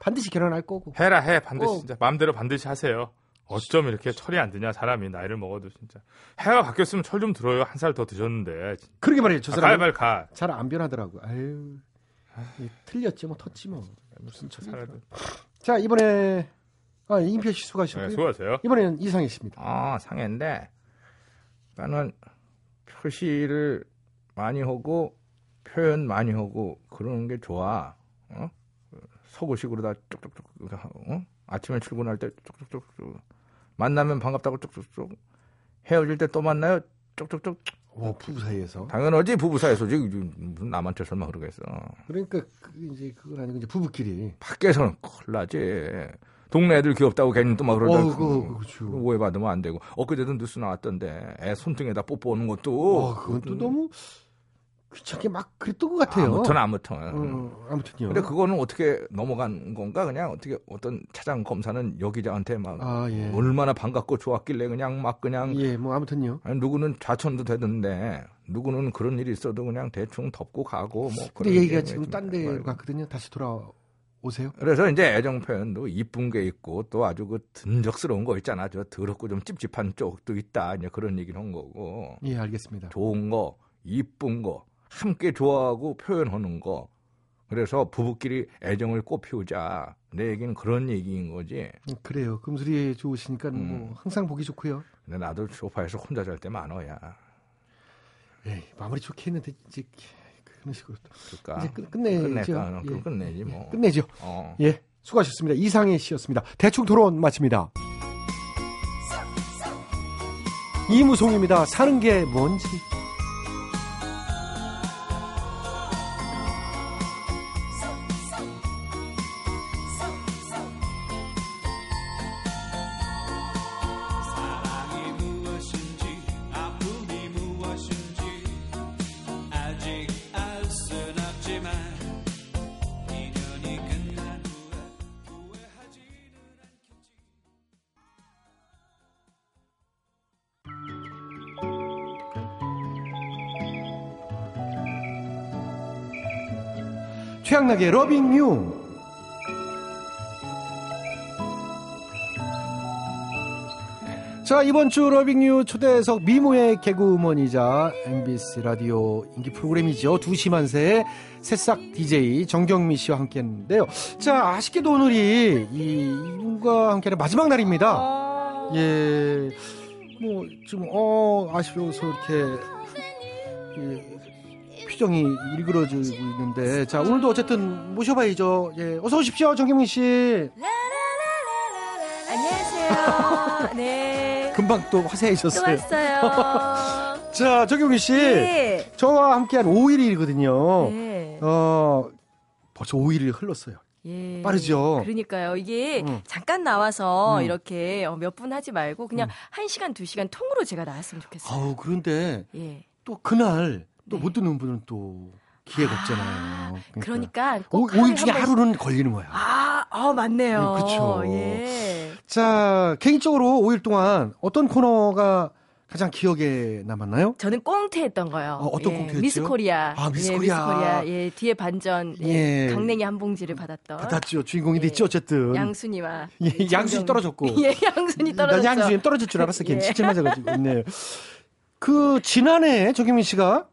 반드시 결혼할 거고. 해라 해 반드시 꼭. 진짜 마음대로 반드시 하세요. 어쩜 이렇게 철이 안 드냐 사람이 나이를 먹어도 진짜 해가 바뀌었으면 철 좀 들어요 한 살 더 드셨는데 그러게 말이에요. 저 아, 사람 빨리 가잘 안 변하더라고. 아유. 틀렸지 뭐 텄지 뭐. 무슨 철 살아야 돼. 자 이번에 아, 임표 씨 수고하셨고요. 네, 수고하세요. 이번에는 이상희 씨입니다. 아, 상해인데 나는 표시를 많이 하고 표현 많이 하고 그러는 게 좋아. 어? 서구식으로 다 쪽쪽쪽 어? 아침에 출근할 때 쪽쪽쪽 만나면 반갑다고 쪽쪽쪽 헤어질 때 또 만나요 쪽쪽쪽 오, 부부 사이에서. 당연하지 부부 사이에서지 무슨 남한테 설마 그러겠어. 그러니까 그, 이제 그건 아니고 이제 부부끼리. 밖에서는 큰일 나지. 동네 애들 귀엽다고 괜히 또 막 그러다 어, 그거, 그렇죠. 오해받으면 안 되고 엊그제도 뉴스 나왔던데 애 손등에다 뽀뽀하는 것도 어, 그건 또 너무 귀찮게 막 그랬던 것 같아요. 아무튼 아무튼 어, 아무튼요. 근데 그거는 어떻게 넘어간 건가 그냥 어떻게 어떤 차장 검사는 여기자한테 막 아, 예. 얼마나 반갑고 좋았길래 그냥 막 그냥 예, 뭐 아무튼요. 아니, 누구는 좌천도 되던데 누구는 그런 일이 있어도 그냥 대충 덮고 가고 뭐 그런 얘기가 게 지금 좀 딴. 데로 갔거든요. 다시 돌아 오세요. 그래서 이제 애정 표현도 이쁜 게 있고 또 아주 그 든적스러운 거 있잖아. 저 더럽고 좀 찝찝한 쪽도 있다. 이제 그런 얘기를 한 거고. 예, 알겠습니다. 좋은 거, 이쁜 거, 함께 좋아하고 표현하는 거. 그래서 부부끼리 애정을 꽃피우자. 내 얘기는 그런 얘기인 거지. 음, 그래요. 금술이 좋으시니까 음. 뭐 항상 보기 좋고요. 근데 나도 소파에서 혼자 잘 때 많아야. 에이, 마무리 좋게 했는데 이제 그런 식으로 또. 그러니까 이제 끝, 끝내죠. 끝낼까? 예. 끝내지 뭐. 끝내죠. 어. 예, 수고하셨습니다. 이상희 씨였습니다. 대충 토론 마칩니다. 이무송입니다. 사는 게 뭔지. 최양락의 러빙 유. 자, 이번 주 러빙유 초대석 미모의 개그우먼이자 MBC 라디오 인기 프로그램이죠. 두시만세의 새싹 DJ 정경미 씨와 함께 했는데요. 자, 아쉽게도 오늘이 이, 이분과 함께하는 마지막 날입니다. 예. 뭐, 좀, 어, 아쉬워서 이렇게, 예, 표정이 일그러지고 있는데. 자, 오늘도 어쨌든 모셔봐야죠. 예. 어서 오십시오, 정경미 씨. 안녕하세요. 네. 금방 또또 화사해졌어요. 왔어요. 자, 정경미 씨. 네. 저와 함께한 5일이거든요. 네. 어, 벌써 5일이 흘렀어요. 예. 빠르죠? 그러니까요. 이게 응. 잠깐 나와서 음. 이렇게 어, 몇분 하지 말고 그냥 한 시간, 두 시간 통으로 제가 나왔으면 좋겠어요. 아우, 그런데 예. 또 그날 또못 듣는 분은 또 기회가 없잖아요. 그러니까 오, 꼭 5일 중에 하루는 걸리는 거야. 아, 어, 맞네요. 네, 그쵸. 예. 자, 개인적으로 5일 동안 어떤 코너가 가장 기억에 남았나요? 저는 꽁트했던 거요. 어, 어떤 예, 꽁트였죠? 미스 코리아. 아, 미스 예, 코리아. 미스 코리아. 예, 뒤에 반전. 예, 예. 강냉이 한 봉지를 받았던. 받았죠. 주인공이 됐죠, 어쨌든. 양순이와. 예, 양순이 떨어졌고. 예, 양순이 떨어졌죠. 난 양순이 떨어질 줄 알았어. 걔 예. 실질 맞아가지고. 네. 그, 지난해 정경민 씨가,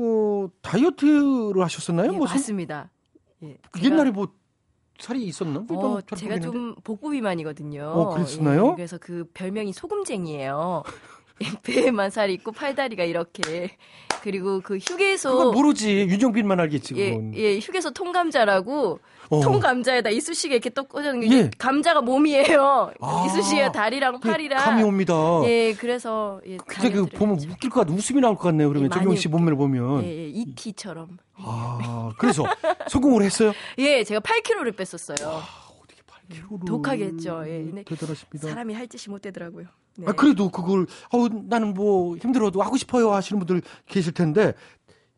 어, 다이어트를 하셨었나요? 예, 뭐, 선- 맞습니다. 예, 옛날에 뭐, 살이 있었나? 어, 잘 제가 모르겠는데. 좀 복부 비만이거든요. 어, 그랬었나요? 예, 그래서 그 별명이 소금쟁이에요. 배에만 살이 있고 팔다리가 이렇게 그리고 그 휴게소 그건 모르지. 윤정빈만 알겠지, 예, 그건. 예, 휴게소 통감자라고 어. 통감자에다 이쑤시개 이렇게 또 꽂아놓은 게 예. 감자가 몸이에요. 아. 이쑤시개가 다리랑 팔이랑. 감이 옵니다. 예, 그래서 예, 근데 그 보면 웃길 것 같아. 웃음이 나올 것 같네요. 그러면 예, 정경 씨 몸매를 보면. 예, 예, ET처럼. 아, 그래서 성공을 했어요? 예, 제가 8kg를 뺐었어요. 아, 독하게 했죠. 예. 근데 대단하십니다. 사람이 할 짓이 못 되더라고요. 네. 아, 그래도 그걸, 어우, 나는 뭐 힘들어도 하고 싶어요 하시는 분들 계실 텐데,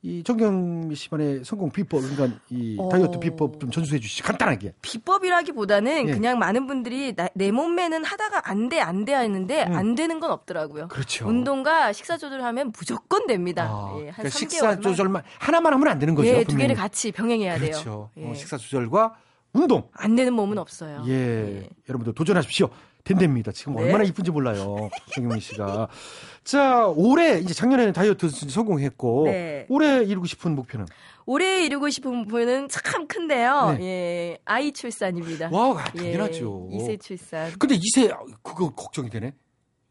이 정경미 씨만의 성공 비법, 그러니까 이 어. 다이어트 비법 좀 전수해 주시죠. 간단하게. 비법이라기보다는 예. 그냥 많은 분들이 나- 내 몸매는 하다가 안 돼, 안 돼 하는데 안 되는 건 없더라고요. 음. 그렇죠. 운동과 식사 조절하면 무조건 됩니다. 아, 예, 한 그러니까 3개월만. 식사 조절만, 하나만 하면 안 되는 거죠. 예, 두 분명히. 개를 같이 병행해야 돼요. 그렇죠. 예. 어, 식사 조절과 운동. 안 되는 몸은 없어요. 예, 여러분들 도전하십시오. 된답니다. 지금 네. 얼마나 이쁜지 몰라요. 정경미 씨가. 자, 올해 이제 작년에는 다이어트 성공했고 네. 올해 이루고 싶은 목표는 올해 이루고 싶은 목표는 참 큰데요. 네. 예, 아이 출산입니다. wow, 아, 당연하죠. 예, 2세 출산. 근데 이세 그거 걱정이 되네.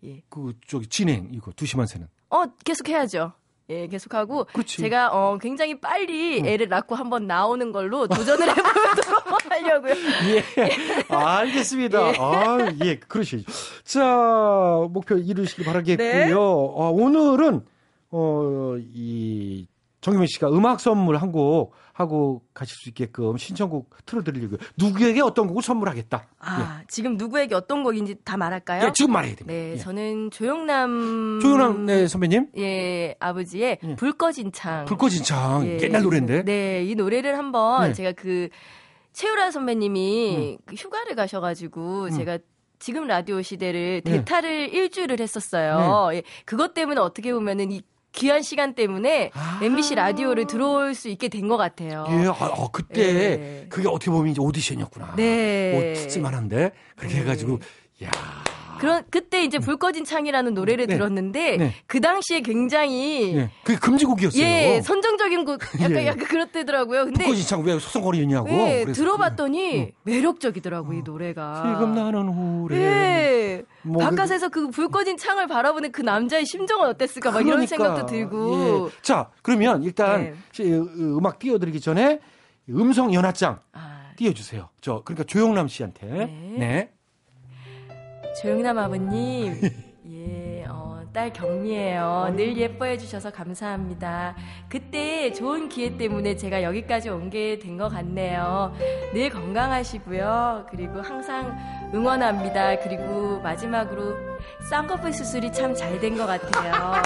예. 그 저기 진행 이거 두시만 세는. 어, 계속 해야죠. 예, 계속하고 제가 어 굉장히 빨리 애를 낳고 한번 나오는 걸로 도전을 해보도록 하려고요. 예. 알겠습니다. 예. 아, 예, 그러시죠. 자, 목표 이루시길 바라겠고요. 네. 어, 오늘은 어, 이 정유민 씨가 음악 선물 한 곡 하고 가실 수 있게끔 신청곡 틀어드리려고요. 누구에게 어떤 곡을 선물하겠다. 아, 지금 누구에게 어떤 곡인지 다 말할까요? 예, 지금 말해야 됩니다. 네, 예. 저는 조영남 조용남 네, 선배님. 예, 아버지의 불 꺼진 창. 불 꺼진 창. 예, 옛날 노래인데. 네, 이 노래를 한번 네. 제가 그 최우라 선배님이 그 휴가를 가셔가지고 음. 제가 지금 라디오 시대를 네. 대타를 일주일을 했었어요. 예, 그것 때문에 어떻게 보면은 이 귀한 시간 때문에 MBC 라디오를 들어올 수 있게 된 것 같아요. 예, 아, 어, 그때 그게 어떻게 보면 이제 오디션이었구나. 네. 오, 쓸만한데 그렇게 해가지고 야 그런 그때 이제 불 꺼진 창이라는 노래를 네. 들었는데 네. 그 당시에 굉장히 예. 그게 금지곡이었어요. 예, 선정적인 곡 약간 예. 약간 그렇대더라고요. 근데 불꽃이창 왜 소송거리냐고. 예. 들어봤더니 매력적이더라고 이 노래가. 지금 나는 후래. 예. 뭐 바깥에서 그 불 꺼진 창을 바라보는 그 남자의 심정은 어땠을까 막 이런 그러니까. 생각도 들고. 예. 자, 그러면 일단 네. 시- 으- 음악 띄워드리기 전에 음성 연하장 아. 띄워주세요. 저 그러니까 조영남 씨한테. 네. 조영남 아버님, 예, 어, 딸 경미예요. 늘 예뻐해 주셔서 감사합니다. 그때 좋은 기회 때문에 제가 여기까지 온 게 된 것 같네요. 늘 건강하시고요. 그리고 항상 응원합니다. 그리고 마지막으로 쌍꺼풀 수술이 참 잘 된 것 같아요.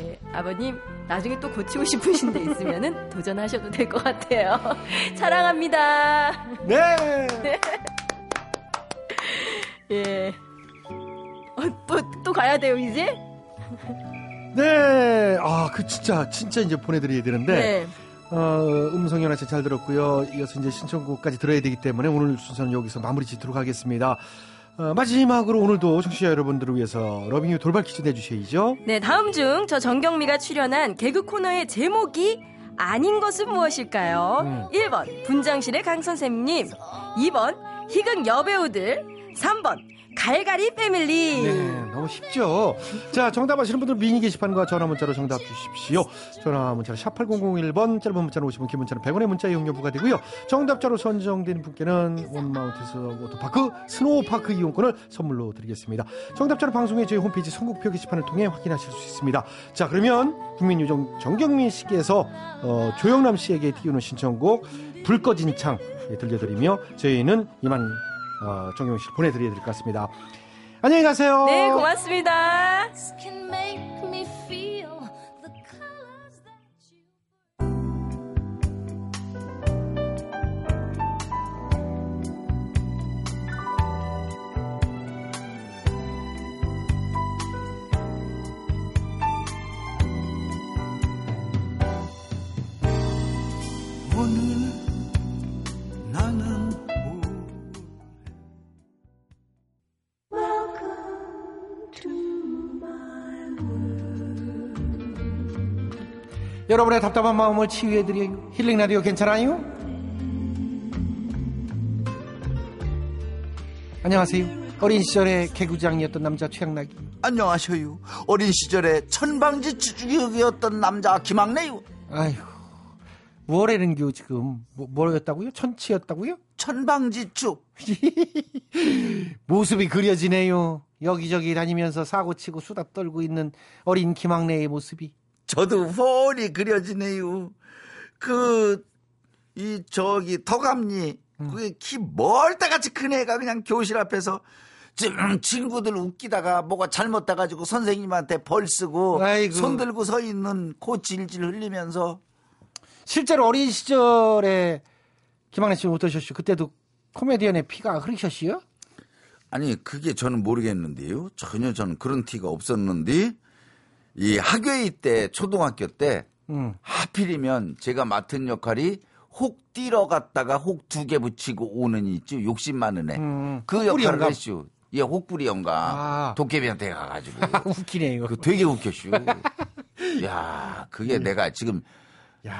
예, 아버님, 나중에 또 고치고 싶으신 데 있으면은 도전하셔도 될 것 같아요. 사랑합니다. 네. 예. 어, 또, 또 가야 돼요, 이제? 네. 아, 그 진짜 진짜 이제 보내드려야 되는데. 네. 어, 음성 연하장 잘 들었고요. 이어서 이제 신청곡까지 들어야 되기 때문에 오늘 순서는 여기서 마무리 짓도록 하겠습니다. 어, 마지막으로 오늘도 청취자 여러분들을 위해서 러빙유 돌발 퀴즈 내주셔야죠. 네, 다음 중 저 정경미가 출연한 개그 코너의 제목이 아닌 것은 무엇일까요? 1번 분장실의 강 선생님, 2번 희극 여배우들, 3번 갈갈이 패밀리. 네, 너무 쉽죠. 자, 정답 아시는 분들 미니 게시판과 전화 문자로 정답 주십시오. 전화 문자로 샵 8001번, 짧은 문자는 50원, 긴 문자는 100원의 문자 이용료 부과되고요. 정답자로 선정된 분께는 원마운트에서 워터파크, 스노우파크 이용권을 선물로 드리겠습니다. 정답자로 방송에 저희 홈페이지 선곡표 게시판을 통해 확인하실 수 있습니다. 자, 그러면 국민요정 정경민 씨께서 어, 조영남 씨에게 띄우는 신청곡 불 꺼진 창 예, 들려드리며 저희는 이만 어, 정경민 씨 보내드려야 될 것 같습니다. 안녕히 가세요. 네, 고맙습니다. 여러분의 답답한 마음을 치유해드려요. 힐링 라디오 괜찮아요? 안녕하세요. 어린 시절에 개구장이었던 남자 최양락이. 안녕하셔요. 어린 시절에 천방지 주역이었던 남자 김학래요. 아휴, 뭐래는겨 지금? 뭐, 뭐였다고요? 천치였다고요? 천방지축. 모습이 그려지네요. 여기저기 다니면서 사고치고 수다 떨고 있는 어린 김학래의 모습이. 저도 훤히 그려지네요. 그, 이, 저기, 덕암리. 그게 키 멀다같이 큰 애가 그냥 교실 앞에서 지금 친구들 웃기다가 뭐가 잘못 돼가지고 선생님한테 벌 쓰고 아이고. 손 들고 서 있는 코 질질 흘리면서 실제로 어린 시절에 김학래 씨는 어떠셨어요? 그때도 코미디언의 피가 흐르셨어요? 아니 그게 저는 모르겠는데요. 전혀 저는 그런 티가 없었는데 이 학교에 때 초등학교 때 음. 하필이면 제가 맡은 역할이 혹 뛰러 갔다가 혹 두 개 붙이고 오는 이 있죠. 욕심 많은 애. 음. 그 역할을. 했슈. 예, 혹부리 영감. 아. 도깨비한테 가가지고. 웃기네 이거. 그 되게 웃겼슈. 야, 그게 내가 지금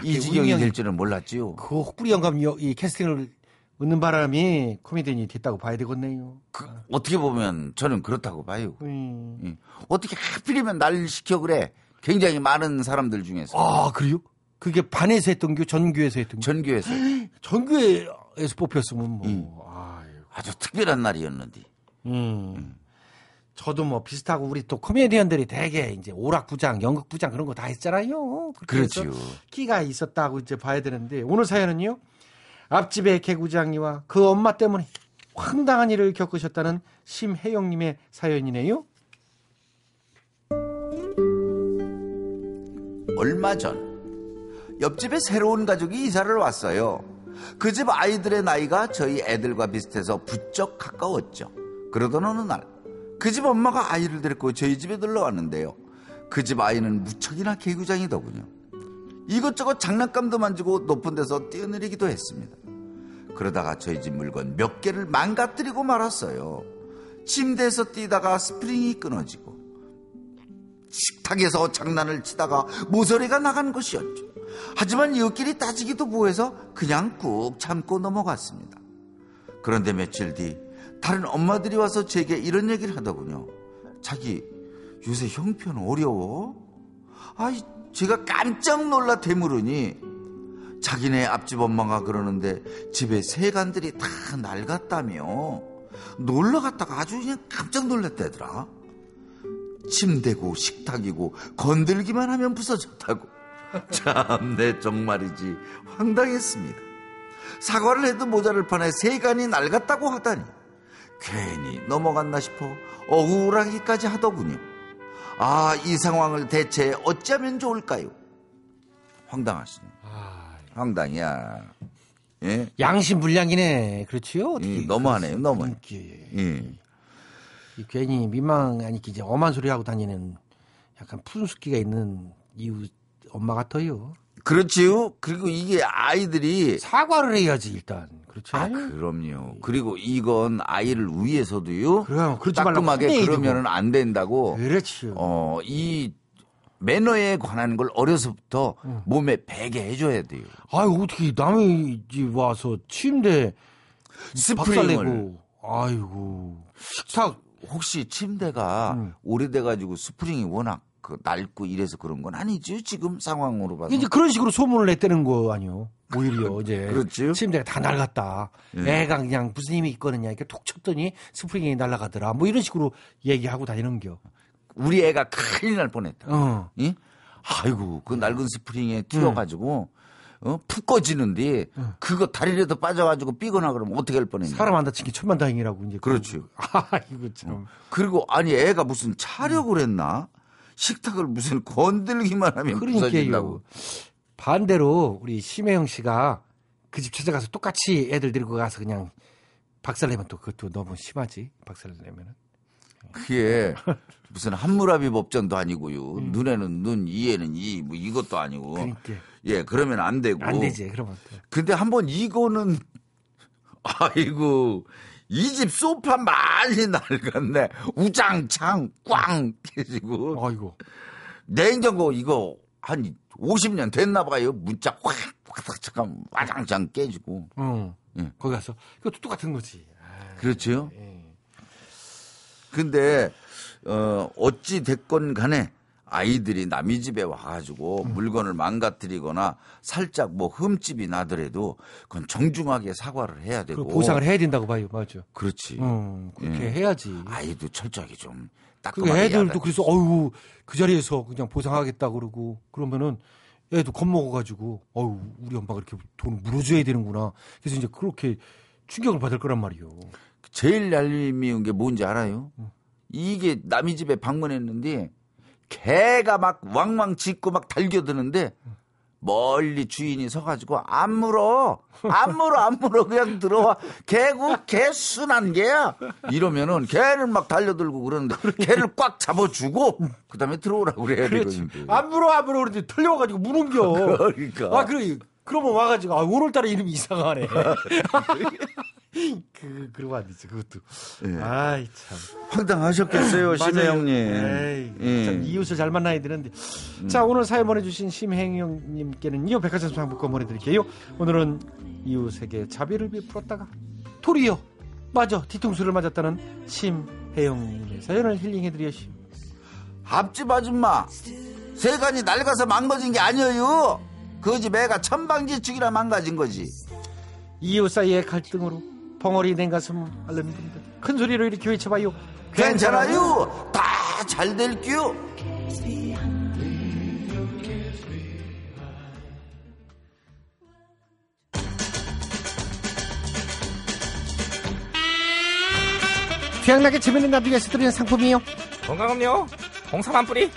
이 그게 지경이 될 줄은 몰랐지요. 그 혹부리 영감 여- 이 캐스팅을 얻는 바람이 코미디언이 됐다고 봐야 되겠네요. 어떻게 보면 저는 그렇다고 봐요. 음. 예. 어떻게 하필이면 날 시켜 그래. 굉장히 많은 사람들 중에서. 아 그래요? 그게 반에서 했던 교 전교에서 했던 교? 전교에서. 전교에서 뽑혔으면 뭐 음. 아주 특별한 날이었는데. 음. 저도 뭐 비슷하고 우리 또 코미디언들이 되게 이제 오락부장, 연극부장 그런 거 다 했잖아요. 그렇지요. 끼가 있었다고 이제 봐야 되는데 오늘 사연은요. 앞집의 개구장이와 그 엄마 때문에 황당한 일을 겪으셨다는 심혜영님의 사연이네요. 얼마 전 옆집에 새로운 가족이 이사를 왔어요. 그 집 아이들의 나이가 저희 애들과 비슷해서 부쩍 가까웠죠. 그러던 어느 날 그 집 엄마가 아이를 데리고 저희 집에 놀러 왔는데요. 그 집 아이는 무척이나 개구장이더군요. 이것저것 장난감도 만지고 높은 데서 뛰어내리기도 했습니다. 그러다가 저희 집 물건 몇 개를 망가뜨리고 말았어요. 침대에서 뛰다가 스프링이 끊어지고 식탁에서 장난을 치다가 모서리가 나간 것이었죠. 하지만 이웃끼리 따지기도 뭐해서 그냥 꾹 참고 넘어갔습니다. 그런데 며칠 뒤 다른 엄마들이 와서 제게 이런 얘기를 하더군요. 자기 요새 형편 어려워? 아이 제가 깜짝 놀라 되물으니 자기네 앞집 엄마가 그러는데 집에 세간들이 다 낡았다며 놀러 갔다가 아주 그냥 깜짝 놀랐다더라. 침대고 식탁이고 건들기만 하면 부서졌다고. 참내 정말이지 황당했습니다. 사과를 해도 모자를 판에 세간이 낡았다고 하다니 괜히 넘어갔나 싶어 억울하기까지 하더군요. 아, 이 상황을 대체 어찌하면 좋을까요? 황당하시네. 황당이야. 예? 양심 불량이네. 그렇지요? 어떻게 예, 너무하네요, 너무. 이렇게. 예. 이 괜히 민망 아니 이제 엄한 소리 하고 다니는 약간 푸른숙기가 있는 이웃 엄마 같아요. 그렇지요. 그리고 이게 아이들이 사과를 해야지 일단. 그렇죠. 아, 그럼요. 그리고 이건 아이를 위해서도요. 그럼 그러지 따끔하게 그러면은. 안 된다고. 그렇죠. 어, 이 매너에 관한 걸 어려서부터 몸에 배게 해줘야 돼요. 아유 어떻게 남의 집 와서 침대 스프링을. 아이고 식탁 혹시 침대가 오래돼가지고 스프링이 워낙 그 낡고 이래서 그런 건 아니죠. 지금 상황으로 봐서. 이제 그런 식으로 소문을 냈다는 거 아니요. 오히려 이제 그렇죠. 침대가 다 낡았다. 예. 애가 그냥 무슨 힘이 있거든요. 이렇게 톡 쳤더니 스프링이 날아가더라. 뭐 이런 식으로 얘기하고 다니는겨. 우리 애가 큰일 날 뻔했다. 어. 예? 아이고 그 낡은 스프링에 튀어가지고 어? 푹 꺼지는데 그거 다리라도 빠져가지고 삐거나 그러면 어떻게 할 뻔했냐. 사람 안 다친 게 천만다행이라고 이제. 그렇죠. 아이고 참. 그리고 아니 애가 무슨 차력을 했나? 식탁을 무슨 건들기만 하면. 그러니까요. 반대로 우리 심혜영 씨가 그 집 찾아가서 똑같이 애들 데리고 가서 그냥 박살 내면 또 그것도 너무 심하지. 박살 내면은. 그게 무슨 한무라비 법전도 아니고요. 눈에는 눈, 이에는 이, 뭐 이것도 아니고. 그러니까. 예, 그러면 안 되고. 안 되지. 그러면 또. 근데 한번 이거는 아이고 이 집 소파 많이 낡았네. 우장창 꽝 깨지고. 아이고. 냉장고 이거 한 50년 됐나 봐요. 문짝 확 확 잠깐 와장창 깨지고. 응. 예. 거기 가서 그것도 똑같은 거지. 그렇죠. 근데 어 어찌 됐건 간에 아이들이 남의 집에 와가지고 물건을 망가뜨리거나 살짝 뭐 흠집이 나더라도 그건 정중하게 사과를 해야 되고 그 보상을 해야 된다고 봐요. 맞죠. 그렇지. 음, 그렇게 예. 해야지. 아이도 철저하게 좀그 따끔하게 애들도 그래서 어유 그 자리에서 그냥 보상하겠다 그러고 그러면은 애도 겁먹어가지고 어유 우리 엄마가 이렇게 돈 물어줘야 되는구나. 그래서 이제 그렇게 충격을 받을 거란 말이요. 제일 얄미운 게 뭔지 알아요? 이게 남의 집에 방문했는데 개가 막 왕왕 짖고 막 달겨드는데 멀리 주인이 서가지고 안 물어 안 물어 안 물어 그냥 들어와 개고 개 순한 개야 이러면은 개는 막 달려들고 그러는데 개를 꽉 잡아주고 그다음에 들어오라고 그래야. 되거든요. 안 물어 안 물어 그러는데 털려가지고 무는겨. 그러니까. 아 그래 그러면 와가지고 아 오늘따라 이름이 이상하네. 그 그러면 안 되지 그것도. 예. 아이 참. 황당하셨겠어요. 심혜영님. 에이, 예. 참 이웃을 잘 만나야 되는데. 자, 오늘 사연 보내주신 심혜영님께는요, 백화점 상품권 보내드릴게요. 오늘은 이웃에게 자비를 베풀었다가 토리요. 맞아, 뒤통수를 맞았다는 심혜영님의 사연을 힐링해드리시오. 앞집 아줌마 세간이 낡아서 망가진 게 아니에요. 그 집 애가 천방지축이라 망가진 거지. 이웃 사이의 갈등으로 벙어리 냉가슴 앓는 분들 큰 소리로 이렇게 외쳐봐요. 괜찮아요. 다잘 될게요. 최양락의 재밌는 라디오에서 드리는 상품이요. 건강음료 홍삼 뿌리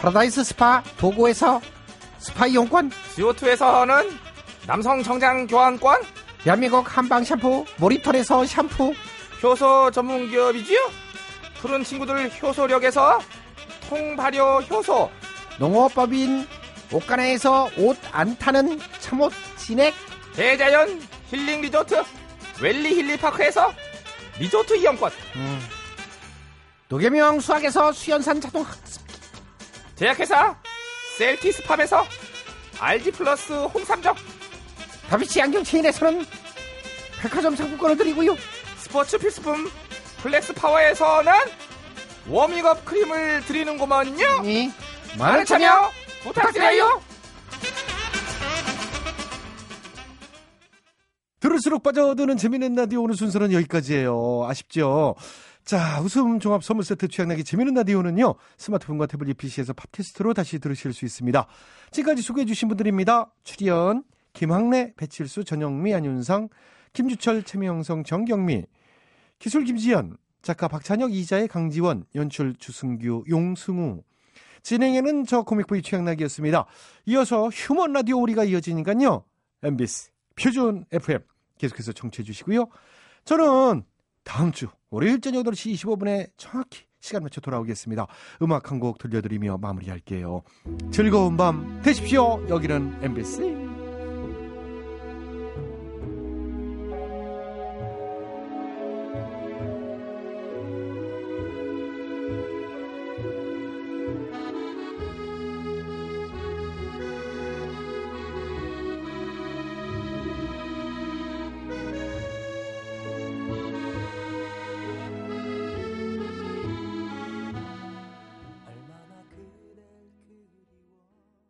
파라다이스 스파 도고에서 스파 이용권 CO2에서는 남성 정장 교환권. 대한민국 한방 샴푸 모리턴에서 샴푸. 효소 전문 기업이지요? 푸른 친구들 효소력에서 통발효 효소. 농업법인 옻가네에서 옻 안 타는 참옻 진액. 대자연 힐링 리조트. 웰리힐리파크에서 리조트 이용권. 도계명 수학에서 수연산 자동 학습. 제약회사 셀티스팜에서 RG 플러스 홍삼정. 다비치 안경 체인에서는 백화점 상품권을 드리고요. 스포츠 필수품 플렉스 파워에서는 워밍업 크림을 드리는구먼요. 많은 참여 부탁드려요. 들을수록 빠져드는 재미있는 라디오 오늘 순서는 여기까지예요. 아쉽죠? 자, 웃음 종합 선물 세트 취향나게 재미있는 라디오는요. 스마트폰과 태블릿 PC에서 팟캐스트로 다시 들으실 수 있습니다. 지금까지 소개해 주신 분들입니다. 출연 김학래, 배칠수, 전영미, 안윤상, 김주철, 최명성, 정경미, 기술 김지연, 작가 박찬혁, 이자의 강지원, 연출 주승규, 용승우. 진행에는 저 코믹보이 최양락이었습니다. 이어서 휴먼 라디오 오리가 이어지니까요. MBC 표준 FM 계속해서 청취해 주시고요. 저는 다음 주 월요일 저녁 8시 25분에 정확히 시간 맞춰 돌아오겠습니다. 음악 한 곡 들려드리며 마무리할게요. 즐거운 밤 되십시오. 여기는 MBC